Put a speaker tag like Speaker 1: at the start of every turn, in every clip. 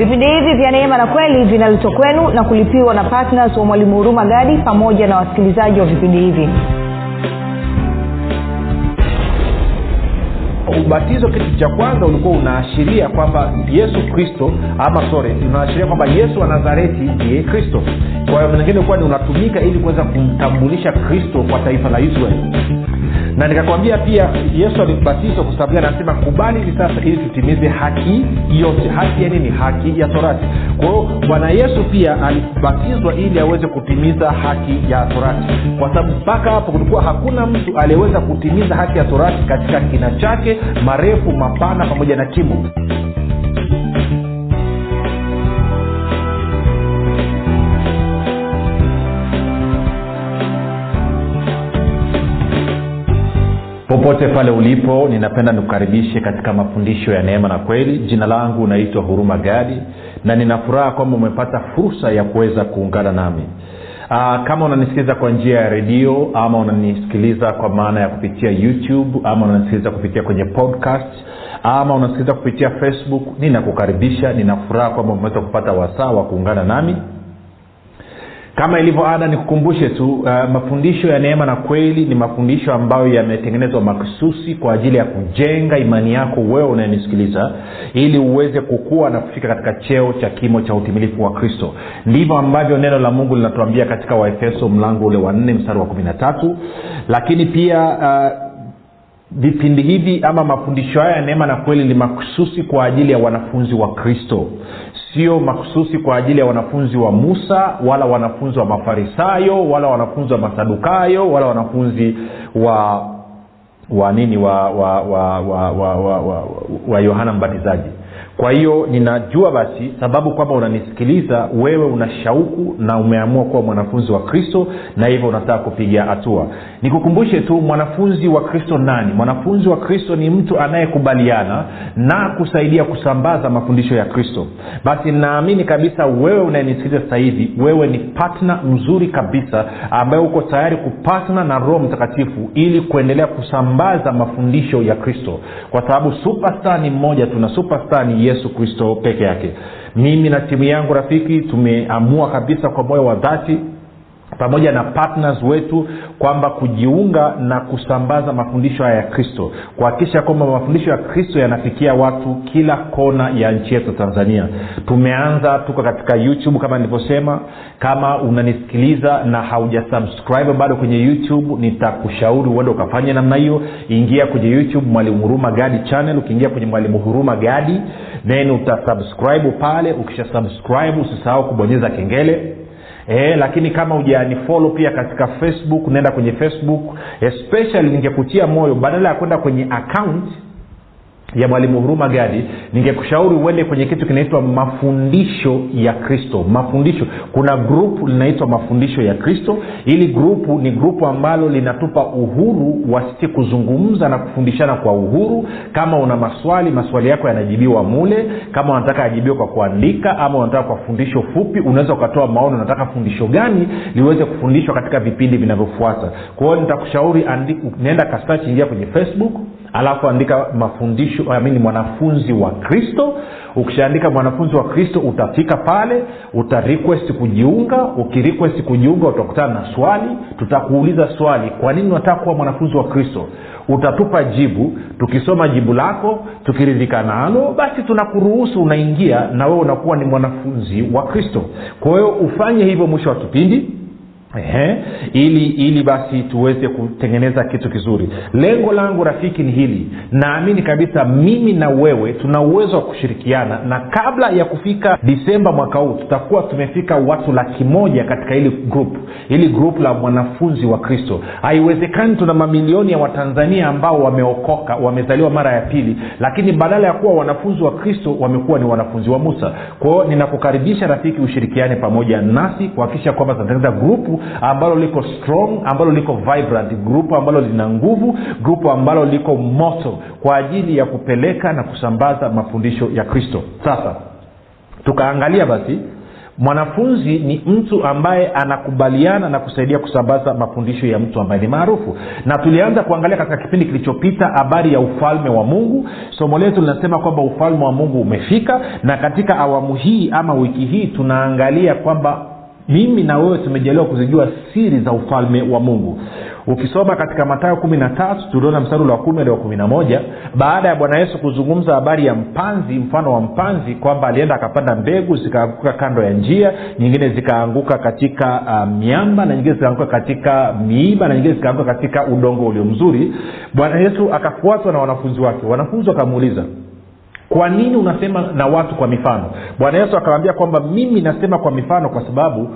Speaker 1: vipindi hivi vya neema na kweli vinaletwa kwenu na kulipiwa na ptns wa mwalimu huruma gadi pamoja na wasikilizaji wa vipindi hivi.
Speaker 2: Ubatizo kitu cha kwanza ulikuwa unaashiria kwamba yesu kristo ama sore unaashiria kwamba yesu wa nazareti ndiye kristo. Kwa hiyo mengine kuwa ni unatumika ili kuweza kumtambulisha kristo kwa taifa la israeli na nikakwambia pia yesu alibatizwa kwa sababu anasema kubali hivi sasa ili tutimize haki yote. Haki ya nini? Haki ya torati. Kwa hiyo bwana yesu pia alibatizwa ili aweze kutimiza haki ya torati. Kwa sababu mpaka hapo kulikuwa hakuna mtu aliyeweza kutimiza haki ya torati katika kina chake marefu mapana pamoja na kimo popote pale ulipo ninapenda nikukaribishe katika mafundisho ya neema na kweli. Jina langu naitwa huruma gadi na ninafuraha kwamba umepata fursa ya kuweza kuungana nami. Aa, kama unanisikiliza kwa njia ya redio ama unanisikiliza kwa maana ya kupitia youtube ama unanisikiliza kupitia kwenye podcast ama unasikiliza kupitia facebook ninakukaribisha. Ninafuraha kwamba umeweza kupata wasaa wa kuungana nami kama ilivyo ada nikukumbushe tu uh, mafundisho ya neema na kweli ni mafundisho ambayo yametengenezwa maksusi kwa ajili ya kujenga imani yako wewe unayenisikiliza ili uweze kukua na kufika katika cheo cha kimo cha utimilifu wa kristo. Ndivyo ambavyo neno la mungu linatuambia katika waefeso mlango ule wa nne mstari wa kumi na tatu. Lakini pia uh, vipindi hivi ama mafundisho haya ya neema na kweli ni makususi kwa ajili ya wanafunzi wa kristo sio makhususi kwa ajili ya wanafunzi wa musa wala wanafunzi wa mafarisayo wala wanafunzi wa masadukayo wala wanafunzi wa wa nini wa wa wa wa wa, wa, wa, wa yohana mbatizaji kwa hiyo ninajua basi sababu kwamba unanisikiliza wewe una shauku na umeamua kuwa mwanafunzi wa kristo na hivyo unataka kupiga hatua. Nikukumbushe tu mwanafunzi wa kristo nani? Mwanafunzi wa kristo ni mtu anayekubaliana na kusaidia kusambaza mafundisho ya kristo. Basi naamini kabisa wewe unayenisikiliza sasa hivi wewe ni patna mzuri kabisa ambaye uko tayari kupatna na roho mtakatifu ili kuendelea kusambaza mafundisho ya kristo. Kwa sababu supastar ni mmoja tu na supastar ni yesu kristo peke yake. Mimi na timu yangu rafiki tumeamua kabisa kwa moyo wa dhati pamoja na partners wetu kwamba kujiunga na kusambaza mafundisho haya ya kristo. Kuhakikisha kwamba mafundisho ya kristo yanafikia watu kila kona ya nchi yetu tanzania. Tumeanza tuko katika youtube kama nilivyosema. Kama unanisikiliza na haujasubscribe bado kwenye youtube nitakushauri uende ukafanya namna hiyo. Ingia kwenye youtube mwalimu huruma gadi channel. Ukiingia kwenye mwalimu huruma gadi then utasubscribe pale. Ukisha subscribe usisahau kubonyeza kengele E, lakini kama ujaanifolo pia katika facebook naenda kwenye facebook. Especially ningekutia moyo badala ya kwenda kwenye account ya mwalimu huruma gadi ningekushauri uende kwenye kitu kinaitwa mafundisho ya kristo. Mafundisho. Kuna grupu linaitwa mafundisho ya kristo. Ili grupu ni grupu ambalo linatupa uhuru wa sisi kuzungumza na kufundishana kwa uhuru. Kama una maswali maswali yako yanajibiwa mule. Kama unataka ajibiwe kwa kuandika ama unataka kwa fundisho fupi unaweza ukatoa maoni unataka fundisho gani liweze kufundishwa katika vipindi vinavyofuata. Kwa hiyo nitakushauri naenda kasachi ingia kwenye facebook alafu andika mafundisho amini mwanafunzi wa kristo. Ukishaandika mwanafunzi wa kristo utafika pale uta kujiunga. Ukirequest kujiunga utakutana na swali. Tutakuuliza swali kwa nini unataka kuwa mwanafunzi wa kristo? Utatupa jibu. Tukisoma jibu lako tukiridhika nalo basi tunakuruhusu unaingia na wewe unakuwa ni mwanafunzi wa kristo. Kwa hiyo ufanye hivyo mwisho wa kipindi Ehe, ili ili basi tuweze kutengeneza kitu kizuri. Lengo langu rafiki ni hili. Naamini kabisa mimi na wewe tuna uwezo wa kushirikiana. Na kabla ya kufika disemba mwaka huu tutakuwa tumefika watu laki moja katika hili group. Hili group la mwanafunzi wa kristo. Haiwezekani tuna mamilioni ya watanzania ambao wameokoka wamezaliwa mara ya pili lakini badala ya kuwa wanafunzi wa kristo wamekuwa ni wanafunzi wa musa. Kwao ninakukaribisha rafiki ushirikiane pamoja nasi kuhakikisha kwamba tunatengeneza grupu ambalo liko strong ambalo liko vibrant grupu ambalo lina nguvu grupu ambalo liko moto kwa ajili ya kupeleka na kusambaza mafundisho ya kristo. Sasa tukaangalia basi mwanafunzi ni mtu ambaye anakubaliana na kusaidia kusambaza mafundisho ya mtu ambaye ni maarufu. Na tulianza kuangalia katika kipindi kilichopita habari ya ufalme wa mungu. Somo letu linasema kwamba ufalme wa mungu umefika na katika awamu hii ama wiki hii tunaangalia kwamba mimi na wewe tumejaliwa kuzijua siri za ufalme wa mungu. Ukisoma katika matayo kumi na tatu tuliona mstari ule wa kumi hadi wa kumi na moja baada ya bwana yesu kuzungumza habari ya mpanzi mfano wa mpanzi kwamba alienda akapanda mbegu zikaanguka kando ya njia nyingine zikaanguka katika uh, miamba na nyingine zikaanguka katika miiba na nyingine zikaanguka katika udongo ulio mzuri. Bwana yesu akafuatwa na wanafunzi wake. Wanafunzi wakamuuliza kwa nini unasema na watu kwa mifano? Bwana yesu akawambia kwamba mimi nasema kwa mifano kwa sababu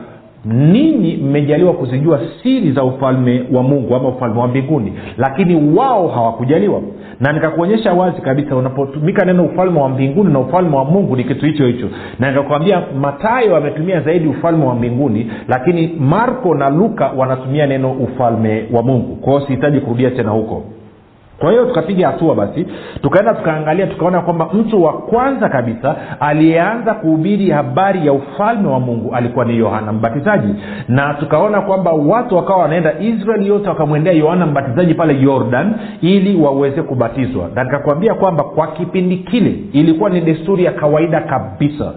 Speaker 2: ninyi mmejaliwa kuzijua siri za ufalme wa mungu ama ufalme wa mbinguni lakini wao hawakujaliwa. Na nikakuonyesha wazi kabisa unapotumika neno ufalme wa mbinguni na ufalme wa mungu ni kitu hicho hicho. Na nikakwambia matayo ametumia zaidi ufalme wa mbinguni lakini marko na luka wanatumia neno ufalme wa mungu. Kwao sihitaji kurudia tena huko kwa hiyo tukapiga hatua basi tukaenda tukaangalia tukaona kwamba mtu wa kwanza kabisa aliyeanza kuhubiri habari ya ufalme wa mungu alikuwa ni yohana mbatizaji. Na tukaona kwamba watu wakawa wanaenda israeli yote wakamwendea yohana mbatizaji pale jordan ili waweze kubatizwa. Na nikakwambia kwamba kwa kipindi kile ilikuwa ni desturi ya kawaida kabisa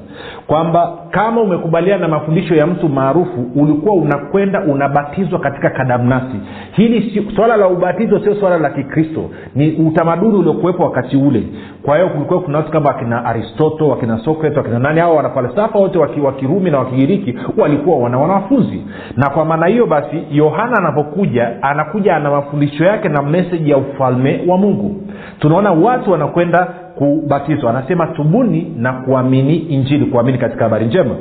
Speaker 2: kwamba kama umekubaliana na mafundisho ya mtu maarufu ulikuwa unakwenda unabatizwa katika kadamnasi. Hili si, swala la ubatizo sio swala la kikristo ni utamaduni uliokuwepo wakati ule. Kwa hiyo kulikuwa kuna watu kama wakina aristoto wakina sokrates wakina nani hao wanafalsafa wote waki, wakirumi na wakigiriki walikuwa wana wanafunzi. Na kwa maana hiyo basi yohana anapokuja anakuja ana mafundisho yake na meseji ya ufalme wa mungu. Tunaona watu wanakwenda kubatizwa. Anasema tubuni na kuamini injili kuamini katika habari njema.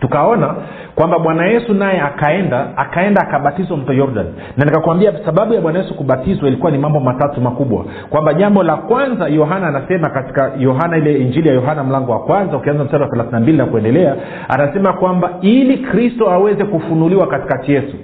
Speaker 2: Tukaona kwamba bwana yesu naye akaenda akaenda akabatizwa mto yordan na nikakwambia sababu ya bwana yesu kubatizwa ilikuwa ni mambo matatu makubwa. Kwamba jambo la kwanza yohana anasema katika yohana ile injili ya yohana mlango wa kwanza ukianza mstari wa thelathina mbili na kuendelea anasema kwamba ili kristo aweze kufunuliwa katikati yetu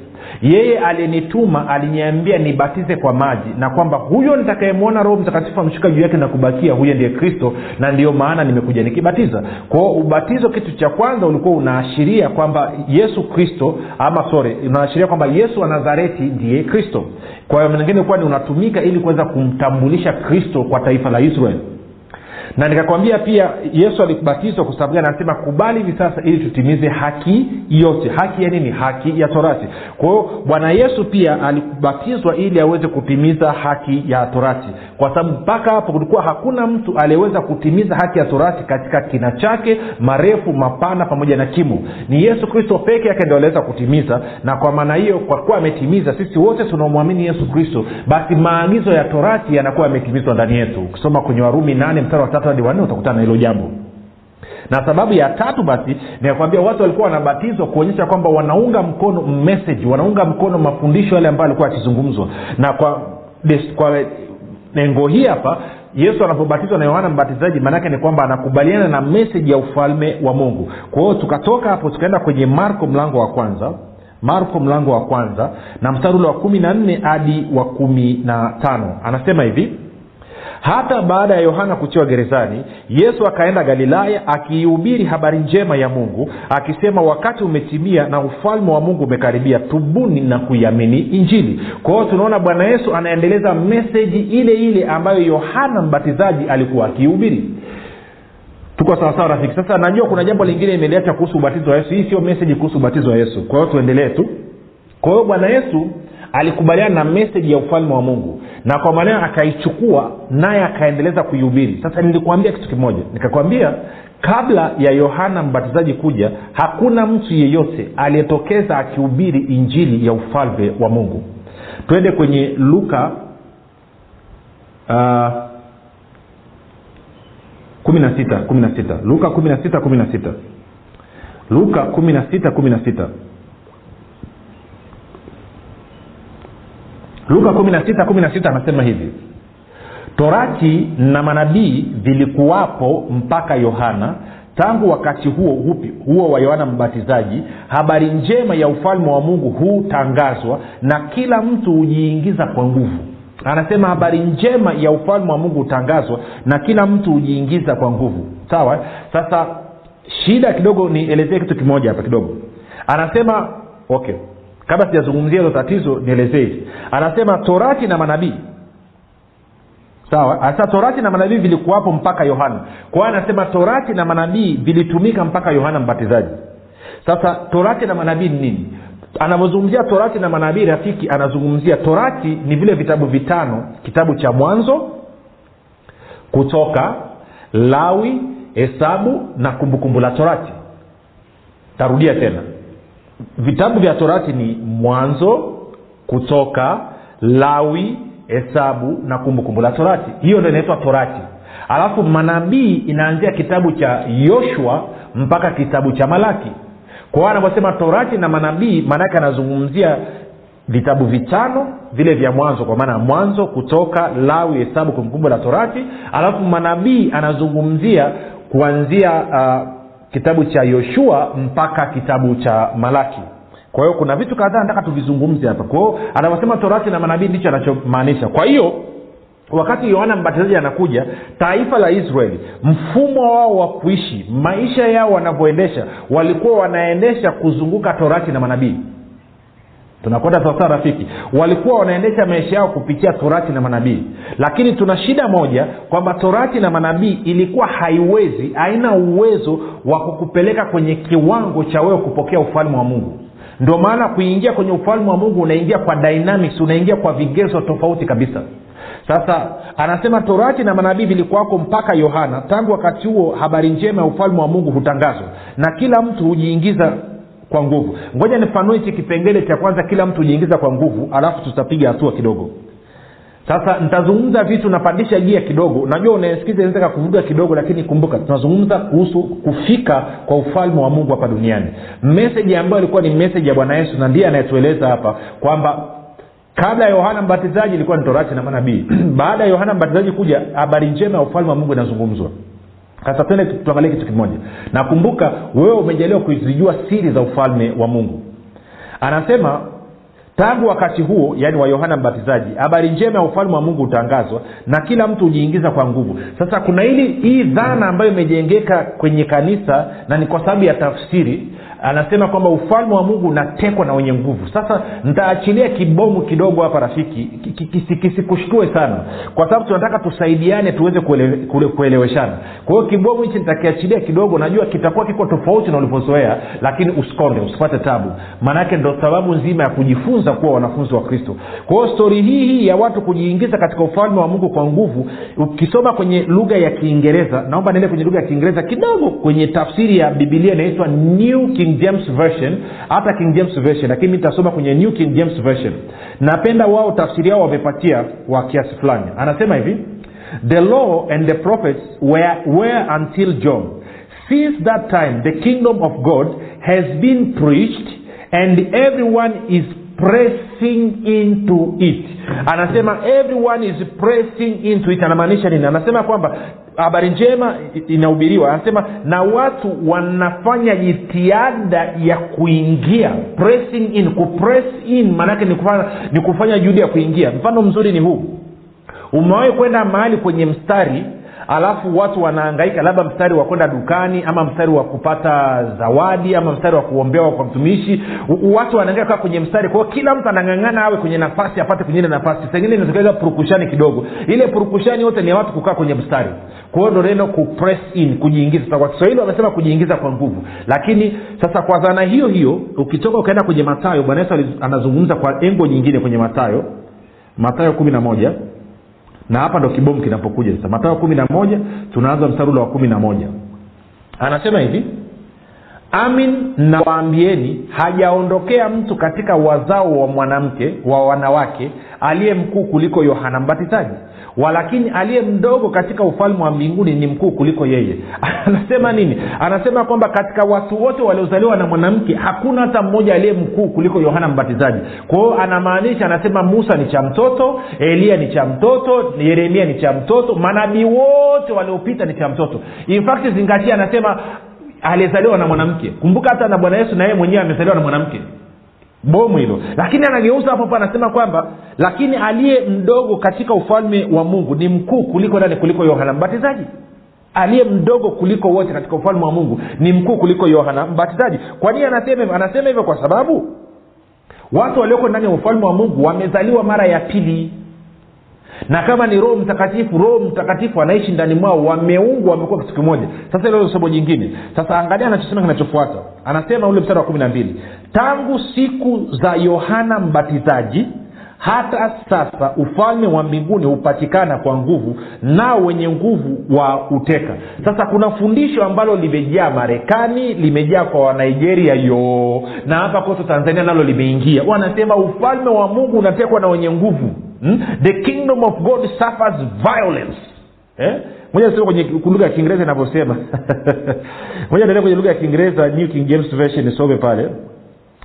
Speaker 2: yeye aliyenituma aliniambia nibatize kwa maji na kwamba huyo nitakayemwona roho mtakatifu amshuka juu yake na kubakia huyo ndiye kristo na ndiyo maana nimekuja nikibatiza. Kwao ubatizo kitu cha kwanza ulikuwa unaashiria kwamba yesu kristo ama sore unaashiria kwamba yesu wa nazareti ndiye kristo. Kwa hiyo mengine kuwa ni unatumika ili kuweza kumtambulisha kristo kwa taifa la israeli na nikakwambia pia yesu alikubatizwa kwa sababu anasema kubali hivi sasa ili tutimize haki yote. Haki ya nini? Haki ya torati. Kwa hiyo bwana yesu pia alikubatizwa ili aweze kutimiza haki ya torati. Kwa sababu mpaka hapo kulikuwa hakuna mtu aliyeweza kutimiza haki ya torati katika kina chake marefu mapana pamoja na kimo ni yesu kristo peke yake ndio aliweza kutimiza na kwa maana hiyo kwa kuwa ametimiza sisi wote tunamwamini yesu kristo basi maagizo ya torati yanakuwa yametimizwa ndani yetu. Ukisoma kwenye warumi nane mstari wa tatu hadi wanne utakutana na hilo jambo. Na sababu ya tatu basi nikakwambia watu walikuwa wanabatizwa kuonyesha kwamba wanaunga mkono message wanaunga mkono mafundisho yale ambayo alikuwa akizungumzwa. Na kwa des, kwa lengo hii hapa yesu anapobatizwa na yohana mbatizaji maanaake ni kwamba anakubaliana na meseji ya ufalme wa mungu. Kwa hiyo tukatoka hapo tukaenda kwenye marko mlango wa kwanza marko mlango wa kwanza na mstari ule wa kumi na nne hadi wa kumi na tano. Anasema hivi hata baada ya yohana kutiwa gerezani yesu akaenda galilaya akiihubiri habari njema ya mungu akisema wakati umetimia na ufalme wa mungu umekaribia tubuni na kuiamini injili. Kwa hiyo tunaona bwana yesu anaendeleza meseji ile ile ambayo yohana mbatizaji alikuwa akiihubiri tuko sawasawa rafiki? Sasa najua kuna jambo lingine imeliacha kuhusu ubatizo wa yesu. Hii sio meseji kuhusu ubatizo wa yesu. Kwa hiyo tuendelee tu. Kwa hiyo bwana yesu alikubaliana na meseji ya ufalme wa mungu. Na kwa maneno akaichukua naye akaendeleza kuihubiri. Sasa nilikuambia kitu kimoja. Nikakwambia kabla ya yohana mbatizaji kuja hakuna mtu yeyote aliyetokeza akihubiri injili ya ufalme wa mungu. Twende kwenye luka uh, 16 luka 16 luka 16 16 luka kumi na sita kumi na sita 16 anasema hivi. Torati na manabii vilikuwapo mpaka yohana. Tangu wakati huo upi huo wa yohana mbatizaji habari njema ya ufalme wa mungu hutangazwa na kila mtu hujiingiza kwa nguvu. Anasema habari njema ya ufalme wa mungu hutangazwa na kila mtu hujiingiza kwa nguvu. Sawa? Sasa shida kidogo nielezee kitu kimoja hapa kidogo. Anasema okay kabla sijazungumzia hilo tatizo nielezee. Anasema torati na manabii. Sawa? Sasa torati na manabii vilikuwapo mpaka yohana. Kwa hiyo anasema torati na manabii vilitumika mpaka yohana mbatizaji. Sasa torati na manabii ni nini? Anavyozungumzia torati na manabii rafiki anazungumzia torati ni vile vitabu vitano. Kitabu cha mwanzo kutoka lawi hesabu na kumbukumbu la torati. Tarudia tena vitabu vya torati ni mwanzo kutoka lawi hesabu na kumbukumbu la torati. Hiyo ndo inaitwa torati. Alafu manabii inaanzia kitabu cha yoshua mpaka kitabu cha malaki. Kwa anavyosema torati na manabii maanake anazungumzia vitabu vitano vile vya mwanzo kwa maana mwanzo kutoka lawi hesabu kumbukumbu la torati. Alafu manabii anazungumzia kuanzia uh, kitabu cha yoshua mpaka kitabu cha malaki. Kwa hiyo kuna vitu kadhaa nataka tuvizungumze hapa. Kwao anavyosema torati na manabii ndicho anachomaanisha. Kwa hiyo wakati yohana mbatizaji anakuja taifa la israeli mfumo wao wa kuishi maisha yao wanavyoendesha walikuwa wanaendesha kuzunguka torati na manabii tunakwenda sawasawa rafiki? Walikuwa wanaendesha maisha yao kupitia torati na manabii. Lakini tuna shida moja kwamba torati na manabii ilikuwa haiwezi haina uwezo wa kukupeleka kwenye kiwango cha wewe kupokea ufalme wa mungu. Ndio maana kuingia kwenye ufalme wa mungu unaingia kwa dynamics unaingia kwa vigezo tofauti kabisa. Sasa anasema torati na manabii vilikuwako mpaka yohana. Tangu wakati huo habari njema ya ufalme wa mungu hutangazwa. Na kila mtu hujiingiza kwa nguvu. Ngoja nifanue hichi kipengele cha kwanza kila mtu ujiingiza kwa nguvu alafu tutapiga hatua kidogo. Sasa nitazungumza vitu napandisha gia kidogo. Najua unasikiza inaweza kuvuga kidogo lakini kumbuka tunazungumza kuhusu kufika kwa ufalme wa mungu hapa duniani. Meseji ambayo ilikuwa ni meseji ya bwana yesu na ndiye anayetueleza hapa kwamba kabla ya yohana mbatizaji ilikuwa ni torati na manabii. Baada ya yohana mbatizaji kuja habari njema ya ufalme wa mungu inazungumzwa sasa tende tuangalie kitu kimoja. Nakumbuka wewe umejaliwa kuzijua siri za ufalme wa mungu. Anasema tangu wakati huo yaani wa yohana mbatizaji habari njema ya ufalme wa mungu hutangazwa na kila mtu hujiingiza kwa nguvu. Sasa kuna hili hii dhana ambayo imejengeka kwenye kanisa na ni kwa sababu ya tafsiri anasema kwamba ufalme wa mungu unatekwa na wenye nguvu. Sasa nitaachilia kibomu kidogo hapa rafiki kisikushtue sana. Kwa sababu tunataka tusaidiane tuweze kuele, kule, kueleweshana. Kwa hiyo kibomu hichi nitakiachilia kidogo. Najua kitakuwa kiko tofauti na ulivyozoea lakini usikonde usipate tabu. Maanaake ndo sababu nzima ya kujifunza kuwa wanafunzi wa kristo. Kwa hiyo stori hii hii ya watu kujiingiza katika ufalme wa mungu kwa nguvu ukisoma kwenye lugha ya kiingereza naomba niende kwenye lugha ya kiingereza kidogo kwenye tafsiri ya bibilia inaitwa new king james version hata king james version lakini nitasoma kwenye new king james version. Napenda wao tafsiri yao wamepatia wa kiasi fulani. Anasema hivi the law and the prophets were, were until john. Since that time the kingdom of god has been preached and everyone is pressing into it. Anasema everyone is pressing into it. Anamaanisha nini? Anasema kwamba habari njema inahubiriwa. Anasema na watu wanafanya jitihada ya kuingia pressing in kupress in maanake ni kufanya, ni juhudi ya kuingia. Mfano mzuri ni huu. Umewahi kwenda mahali kwenye mstari alafu watu wanaangaika labda mstari wa kwenda dukani ama mstari wa kupata zawadi ama mstari wa kuombewa kwa mtumishi. Watu wanaangaika kwenye mstari. Kwao kila mtu anang'ang'ana awe kwenye nafasi apate kwenye ile nafasi sengine inatokeza purukushani kidogo. Ile purukushani yote ni ya watu kukaa kwenye mstari. Kwa hiyo ndo neno kupress in kujiingiza. Sasa kwa kiswahili wamesema kujiingiza kwa nguvu. Lakini sasa kwa dhana hiyo hiyo ukitoka ukaenda kwenye matayo bwana yesu anazungumza kwa engo nyingine kwenye matayo matayo kumi na moja na hapa ndo kibomu kinapokuja sasa. Matayo kumi na moja tunaanza mstari wa kumi na moja. Anasema hivi amin nawaambieni hajaondokea mtu katika wazao wa mwanamke wa wanawake aliye mkuu kuliko yohana mbatizaji walakini aliye mdogo katika ufalme wa mbinguni ni mkuu kuliko yeye. Anasema nini? Anasema kwamba katika watu wote waliozaliwa na mwanamke hakuna hata mmoja aliye mkuu kuliko yohana mbatizaji. Kwa anamaanisha anasema musa ni cha mtoto eliya ni cha mtoto yeremia ni cha mtoto manabii wote waliopita ni cha mtoto. In fact zingatia anasema aliyezaliwa na mwanamke. Kumbuka hata na bwana yesu na yeye mwenyewe amezaliwa na mwanamke bomu hilo. Lakini anageuza hapo hapo anasema kwamba lakini aliye mdogo katika ufalme wa mungu ni mkuu kuliko nani? Kuliko yohana mbatizaji. Aliye mdogo kuliko wote katika ufalme wa mungu ni mkuu kuliko yohana mbatizaji. Kwa nini anasema hivyo anasema hivyo kwa sababu watu walioko ndani ya ufalme wa mungu wamezaliwa mara ya pili na kama ni roho mtakatifu roho mtakatifu anaishi ndani mwao wameungwa wamekuwa kitu kimoja. Sasa ilo somo jingine. Sasa angalia anachosema kinachofuata. Anasema ule mstari wa kumi na mbili. Tangu siku za yohana mbatizaji hata sasa ufalme wa mbinguni hupatikana kwa nguvu nao wenye nguvu wa uteka sasa kuna fundisho ambalo limejaa marekani limejaa kwa wanigeria yoo na hapa kote tanzania nalo limeingia. Wanasema ufalme wa mungu unatekwa na wenye nguvu. Hmm? the kingdom of god suffers violence. Eh? moja sema kwenye lugha ya kiingereza inavyosema. Moja endelea kwenye lugha ya kiingereza new king james version isome pale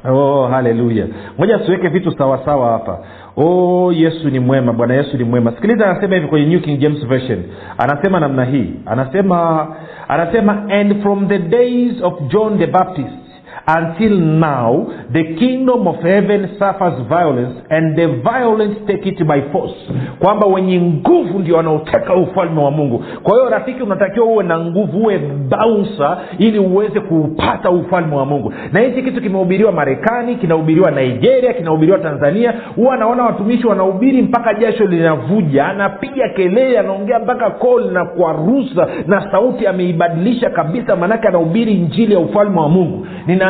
Speaker 2: oh haleluya moja siweke vitu sawasawa hapa. Oh yesu ni mwema bwana yesu ni mwema. Sikiliza anasema hivi kwenye new king james version. Anasema namna hii. Anasema anasema and from the days of john the baptist until now the kingdom of heaven suffers violence and the violence take it by force. Kwamba wenye nguvu ndio wanaoteka ufalme wa mungu. Kwa hiyo rafiki unatakiwa uwe na nguvu uwe bausa ili uweze kuupata ufalme wa mungu. Na hichi kitu kimehubiriwa marekani kinahubiriwa nigeria kinahubiriwa tanzania. Huwa anaona watumishi wanahubiri mpaka jasho linavuja. Anapiga kelele anaongea mpaka koo na kwa rusa na sauti ameibadilisha kabisa. Maanake anahubiri njili ya ufalme wa mungu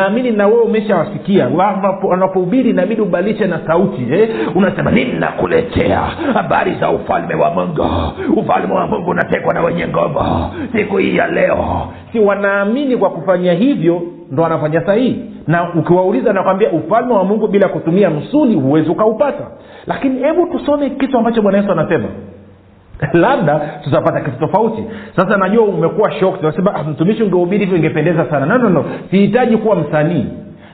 Speaker 2: ninaamini na wewe umeshawasikia. Wanapohubiri inabidi ubadilishe na sauti eh? unasema ninakuletea habari za ufalme wa mungu. Ufalme wa mungu unatekwa na wenye nguvu siku hii ya leo. Si wanaamini kwa kufanya hivyo ndo wanafanya sahihi. Na ukiwauliza nakwambia ufalme wa mungu bila kutumia msuli huwezi ukaupata. Lakini hebu tusome kitu ambacho bwana yesu anasema labda tutapata kitu tofauti. Sasa najua umekuwa shocked unasema "Ah, mtumishi ungehubiri hivyo ingependeza sana. No, no, no. sihitaji kuwa msanii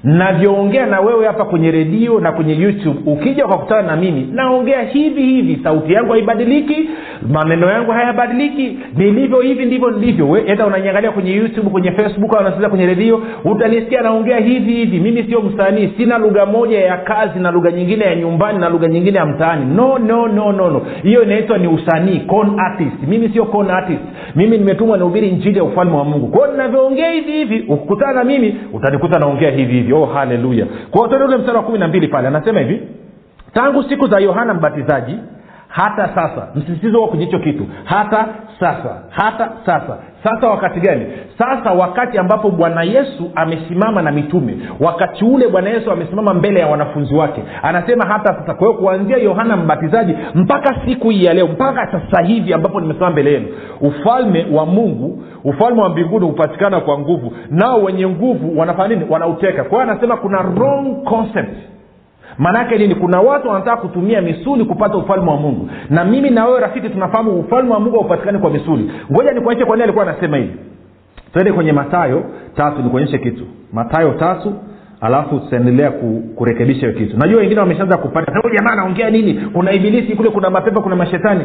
Speaker 2: navyoongea na wewe hapa kwenye redio na kwenye youtube ukija ukakutana na mimi naongea hivi hivi. Sauti yangu haibadiliki maneno yangu hayabadiliki. Nilivyo hivi ndivyo nilivyo. Hata unaniangalia kwenye youtube kwenye facebook au unasikiza kwenye redio utanisikia naongea hivi hivi. Mimi sio msanii sina lugha moja ya kazi na lugha nyingine ya nyumbani na lugha nyingine ya mtaani. No no no no no. Hiyo inaitwa ni usanii con artist. Mimi sio con artist. Mimi nimetumwa nihubiri njili ya ufalme wa mungu. Kwao ninavyoongea hivi hivi ukikutana na mimi utanikuta naongea hivi hivi oh haleluya kwao tende ule mstari wa kumi na mbili pale anasema hivi tangu siku za yohana mbatizaji hata sasa msisitizo wa kwenye hicho kitu. Hata sasa hata sasa. Sasa wakati gani? Sasa wakati ambapo bwana yesu amesimama na mitume. Wakati ule bwana yesu amesimama mbele ya wanafunzi wake. Anasema hata sasa. Kwa hiyo kuanzia yohana mbatizaji mpaka siku hii ya leo mpaka sasa hivi ambapo nimesimama mbele yenu ufalme wa mungu ufalme wa mbinguni hupatikana kwa nguvu. Nao wenye nguvu wanafanya nini? Wanauteka. Kwa hiyo anasema kuna wrong concept maanaake nini? Kuna watu wanataka kutumia misuli kupata ufalme wa mungu. Na mimi na wewe rafiki tunafahamu ufalme wa mungu haupatikani kwa misuli. Ngoja nikuonyeshe kwa nini alikuwa anasema hivi. Twende kwenye matayo tatu nikuonyeshe kitu. Matayo tatu alafu tutaendelea ku, kurekebisha hiyo kitu. Najua wengine wameshaanza kupata jamaa anaongea nini? Kuna ibilisi kule kuna mapepo kuna mashetani.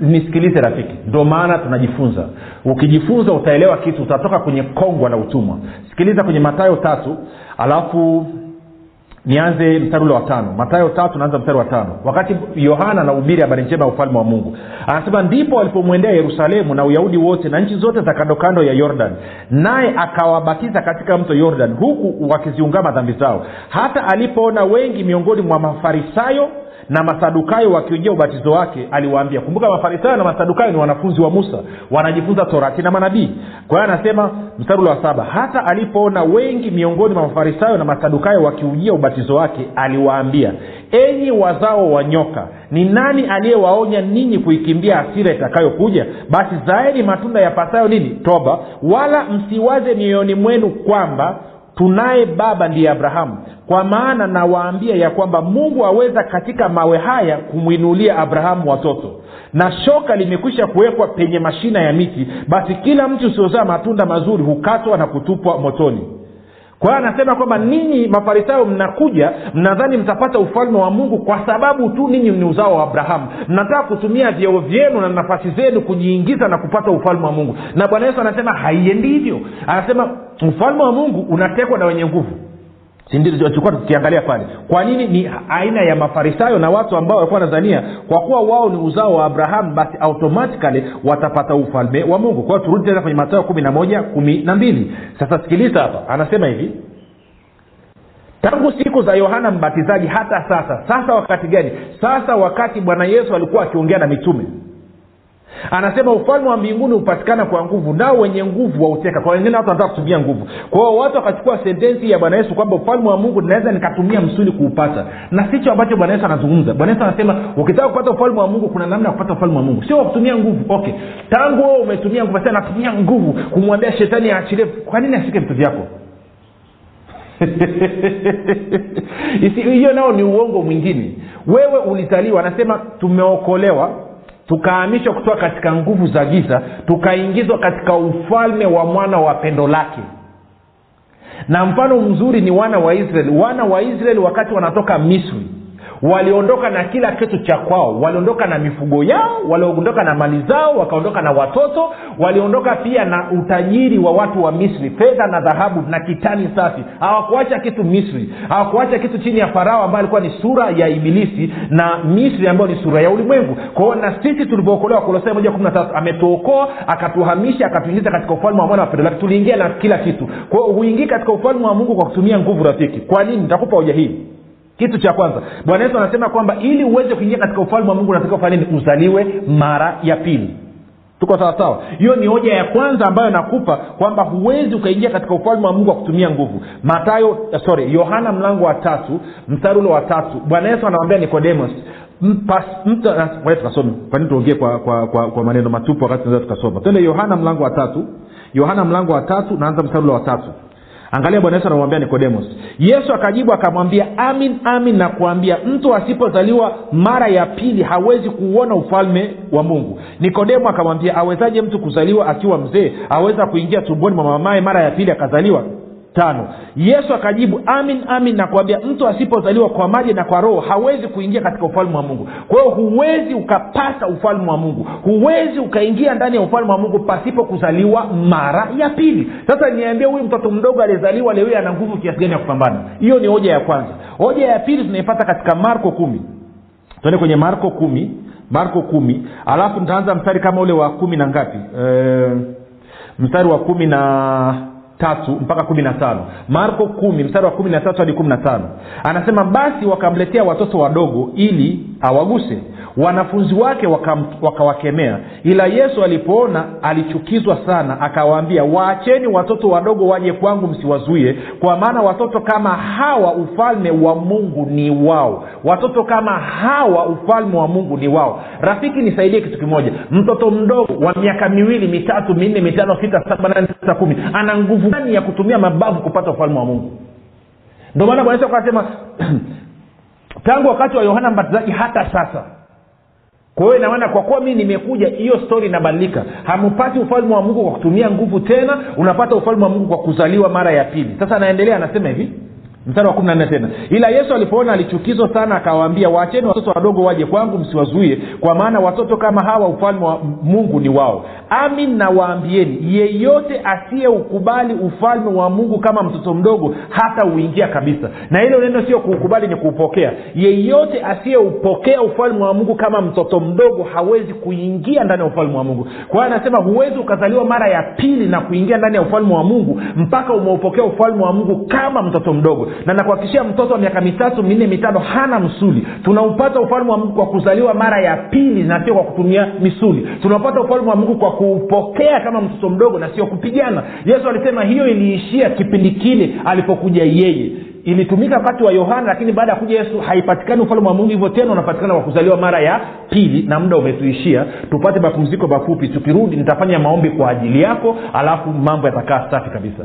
Speaker 2: Nisikilize rafiki. Ndio maana tunajifunza. Ukijifunza utaelewa kitu utatoka kwenye kongwa la utumwa. Sikiliza kwenye matayo tatu alafu nianze mstari ule wa tano. Matayo tatu naanza mstari wa tano. Wakati yohana anahubiri habari njema ya ufalme wa mungu. Anasema ndipo walipomwendea yerusalemu na uyahudi wote na nchi zote za kando kando ya yordan. Naye akawabatiza katika mto yordan huku wakiziungama dhambi zao. Hata alipoona wengi miongoni mwa mafarisayo na masadukayo wakiujia ubatizo wake aliwaambia kumbuka mafarisayo na masadukayo ni wanafunzi wa musa wanajifunza torati na manabii. Kwa hiyo anasema mstari wa saba hata alipoona wengi miongoni mwa mafarisayo na masadukayo wakiujia ubatizo wake aliwaambia enyi wazao wa nyoka ni nani aliyewaonya ninyi kuikimbia hasira itakayokuja? Basi zaeni matunda yapasayo nini? Toba. Wala msiwaze mioyoni mwenu kwamba tunaye baba ndiye abrahamu. Kwa maana nawaambia ya kwamba mungu aweza katika mawe haya kumwinulia abrahamu watoto. Na shoka limekwisha kuwekwa penye mashina ya miti basi kila mti usiozaa matunda mazuri hukatwa na kutupwa motoni kwa hiyo anasema kwamba ninyi mafarisayo mnakuja mnadhani mtapata ufalme wa mungu kwa sababu tu ninyi ni uzao wa abrahamu. Mnataka kutumia vyeo vyenu na nafasi zenu kujiingiza na kupata ufalme wa mungu. Na bwana yesu anasema haiendi hivyo anasema ufalme wa mungu unatekwa na wenye nguvu sindichukua tukiangalia pale. Kwa nini? Ni aina ya mafarisayo na watu ambao walikuwa wanazania kwa kuwa wao ni uzao wa abrahamu basi automatikali watapata ufalme wa mungu. Kwao turudi tena kwenye matayo kumi na moja kumi na mbili. Sasa sikiliza hapa. Anasema hivi. Tangu siku za yohana mbatizaji hata sasa. Sasa wakati gani? Sasa wakati bwana yesu alikuwa akiongea na mitume anasema ufalme wa mbinguni hupatikana kwa nguvu nao wenye nguvu wauteka. Kwa wengine watu wanataka kutumia nguvu. Kwa hiyo watu wakachukua sentensi ya bwana yesu kwamba ufalme wa mungu naweza nikatumia msuli kuupata. Na sicho ambacho bwana yesu anazungumza. Bwana yesu anasema ukitaka kupata ufalme wa mungu kuna namna ya kupata ufalme wa mungu. Sio kutumia nguvu. Okay. Tangu wewe umetumia nguvu sasa natumia nguvu kumwambia shetani aachilie. Kwa nini ashike vitu vyako? Hiyo nao ni uongo mwingine. Wewe ulizaliwa anasema tumeokolewa tukahamishwa kutoka katika nguvu za giza tukaingizwa katika ufalme wa mwana wa pendo lake. Na mfano mzuri ni wana wa israeli. Wana wa israeli wakati wanatoka misri waliondoka na kila kitu cha kwao. Waliondoka na mifugo yao waliondoka na mali zao wakaondoka na watoto waliondoka pia na utajiri wa watu wa misri fedha na dhahabu na kitani safi. Hawakuacha kitu misri hawakuacha kitu chini ya farao ambayo alikuwa ni sura ya ibilisi na misri ambayo ni sura ya ulimwengu. Kwao na sisi tulivyookolewa kolosai moja kumi na tatu ametuokoa akatuhamisha akatuingiza katika ufalme wa mwana wa fedha tuliingia na kila kitu. Kwao huingii katika ufalme wa mungu kwa kutumia nguvu rafiki. Kwa nini? Nitakupa hoja hii kitu cha kwanza. Bwana yesu anasema kwamba ili uweze kuingia katika ufalme wa mungu unatakiwa nini uzaliwe mara ya pili. Tuko sawasawa hiyo ni hoja ya kwanza ambayo nakupa kwamba huwezi ukaingia katika ufalme wa mungu kwa kutumia nguvu. Matayo sorry yohana mlango wa tatu mstari ule wa tatu. Bwana yesu anamwambia nikodemos tukasome. Kwani tuongee kwa, kwa, kwa, kwa maneno matupu wakati tunaweza tukasoma? Twende yohana mlango wa tatu. Yohana mlango wa tatu naanza mstari ule wa tatu angalia bwana yesu anamwambia nikodemos yesu akajibu akamwambia amin amin na kuambia mtu asipozaliwa mara ya pili hawezi kuuona ufalme wa mungu. Nikodemo akamwambia awezaje mtu kuzaliwa akiwa mzee aweza kuingia tumboni mwa mamaye mara ya pili akazaliwa tano. Yesu akajibu amin amin nakuambia mtu asipozaliwa kwa maji na kwa roho hawezi kuingia katika ufalme wa mungu. Kwa hiyo huwezi ukapata ufalme wa mungu. Huwezi ukaingia ndani ya ufalme wa mungu pasipo kuzaliwa mara ya pili. Sasa niambie huyu mtoto mdogo aliyezaliwa leo ana nguvu kiasi gani ya kupambana? Hiyo ni hoja ya kwanza. Hoja ya pili tunaipata katika marko kumi. Tuende kwenye marko kumi marko kumi. Alafu nitaanza mstari kama ule wa kumi na ngapi? E, mstari wa kumi na tatu mpaka kumi na tano. Marko kumi mstari wa kumi na tatu hadi kumi na tano. Anasema basi wakamletea watoto wadogo ili awaguse wanafunzi wake wakawakemea. Waka ila yesu alipoona alichukizwa sana akawaambia waacheni watoto wadogo waje kwangu msiwazuie kwa maana watoto kama hawa ufalme wa mungu ni wao. Watoto kama hawa ufalme wa mungu ni wao. Rafiki nisaidie kitu kimoja. Mtoto mdogo wa miaka miwili mitatu minne mitano sita saba nane tisa kumi ana nguvu gani ya kutumia mabavu kupata ufalme wa mungu? Ndio maana bwana yesu tangu wakati wa yohana mbatizaji hata sasa kwa hiyo inamaana kwa kuwa mii nimekuja hiyo stori inabadilika. Hampati ufalme wa mungu kwa kutumia nguvu tena unapata ufalme wa mungu kwa kuzaliwa mara ya pili. Sasa anaendelea anasema hivi mstari wa kumi na nne tena. Ila yesu alipoona alichukizwa sana akawaambia waacheni watoto wadogo waje kwangu msiwazuie kwa maana watoto kama hawa ufalme wa mungu ni wao. Amin nawaambieni yeyote asiyeukubali ufalme wa mungu kama mtoto mdogo hata uingia kabisa. Na hilo neno sio kuukubali ni kuupokea. Yeyote asiyeupokea ufalme wa mungu kama mtoto mdogo hawezi kuingia ndani ya ufalme wa mungu. Kwa hiyo anasema huwezi ukazaliwa mara ya pili na kuingia ndani ya ufalme wa mungu mpaka umeupokea ufalme wa mungu kama mtoto mdogo na nakuhakikishia mtoto wa miaka mitatu minne mitano hana msuli tunaupata ufalme wa mungu kwa kuzaliwa mara ya pili na sio kwa kutumia misuli. Tunaupata ufalme wa mungu kwa kuupokea kama mtoto mdogo na sio kupigana. Yesu alisema hiyo iliishia kipindi kile alipokuja yeye. Ilitumika wakati wa yohana lakini baada ya kuja yesu haipatikani ufalme wa mungu hivyo tena unapatikana kwa kuzaliwa mara ya pili na muda umetuishia. Tupate mapumziko mafupi tukirudi nitafanya maombi kwa ajili yako alafu mambo yatakaa safi kabisa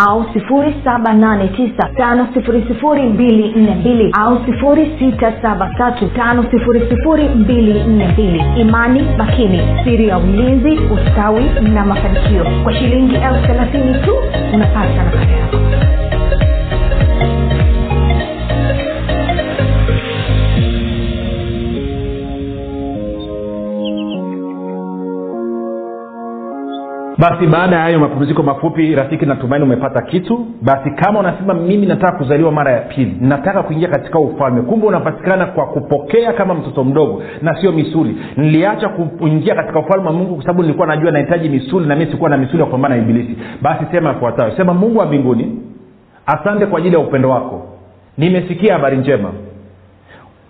Speaker 1: au 7895242 au 6735242 imani makini siri ya ulinzi ustawi na mafanikio. Kwa shilingi elfu thelathini tu unapata nakala yako
Speaker 2: basi baada ya hayo mapumziko mafupi rafiki natumaini umepata kitu. Basi kama unasema mimi nataka kuzaliwa mara ya pili nataka kuingia katika ufalme. Kumbe unapatikana kwa kupokea kama mtoto mdogo na sio misuli. Niliacha kuingia katika ufalme wa mungu kwa sababu nilikuwa najua nahitaji misuli na mi sikuwa na misuli ya kupambana na ibilisi. Basi sema yafuatayo. Sema mungu wa mbinguni asante kwa ajili ya upendo wako. Nimesikia habari njema.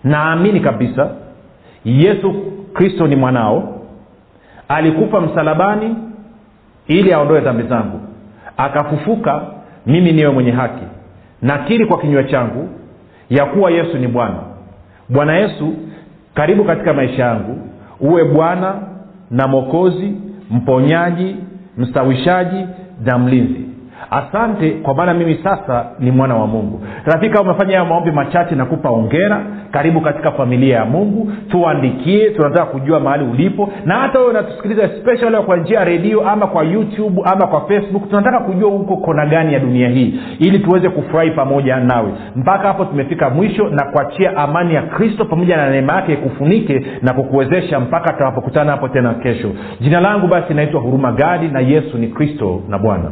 Speaker 2: Naamini kabisa yesu kristo ni mwanao. Alikufa msalabani ili aondoe dhambi zangu. Akafufuka mimi niwe mwenye haki. Nakiri kwa kinywa changu ya kuwa yesu ni bwana. Bwana yesu karibu katika maisha yangu. Uwe bwana na mokozi mponyaji mstawishaji na mlinzi asante kwa maana mimi sasa ni mwana wa mungu. Rafika umefanya hayo maombi machache nakupa ongera karibu katika familia ya mungu. Tuandikie tunataka kujua mahali ulipo. Na hata wewe unatusikiliza especially kwa njia ya redio ama kwa youtube ama kwa facebook tunataka kujua huko kona gani ya dunia hii ili tuweze kufurahi pamoja nawe. Mpaka hapo tumefika mwisho na kuachia amani ya kristo pamoja na neema yake ikufunike na kukuwezesha mpaka tunapokutana hapo tena kesho. Jina langu basi naitwa huruma gadi na yesu ni kristo na bwana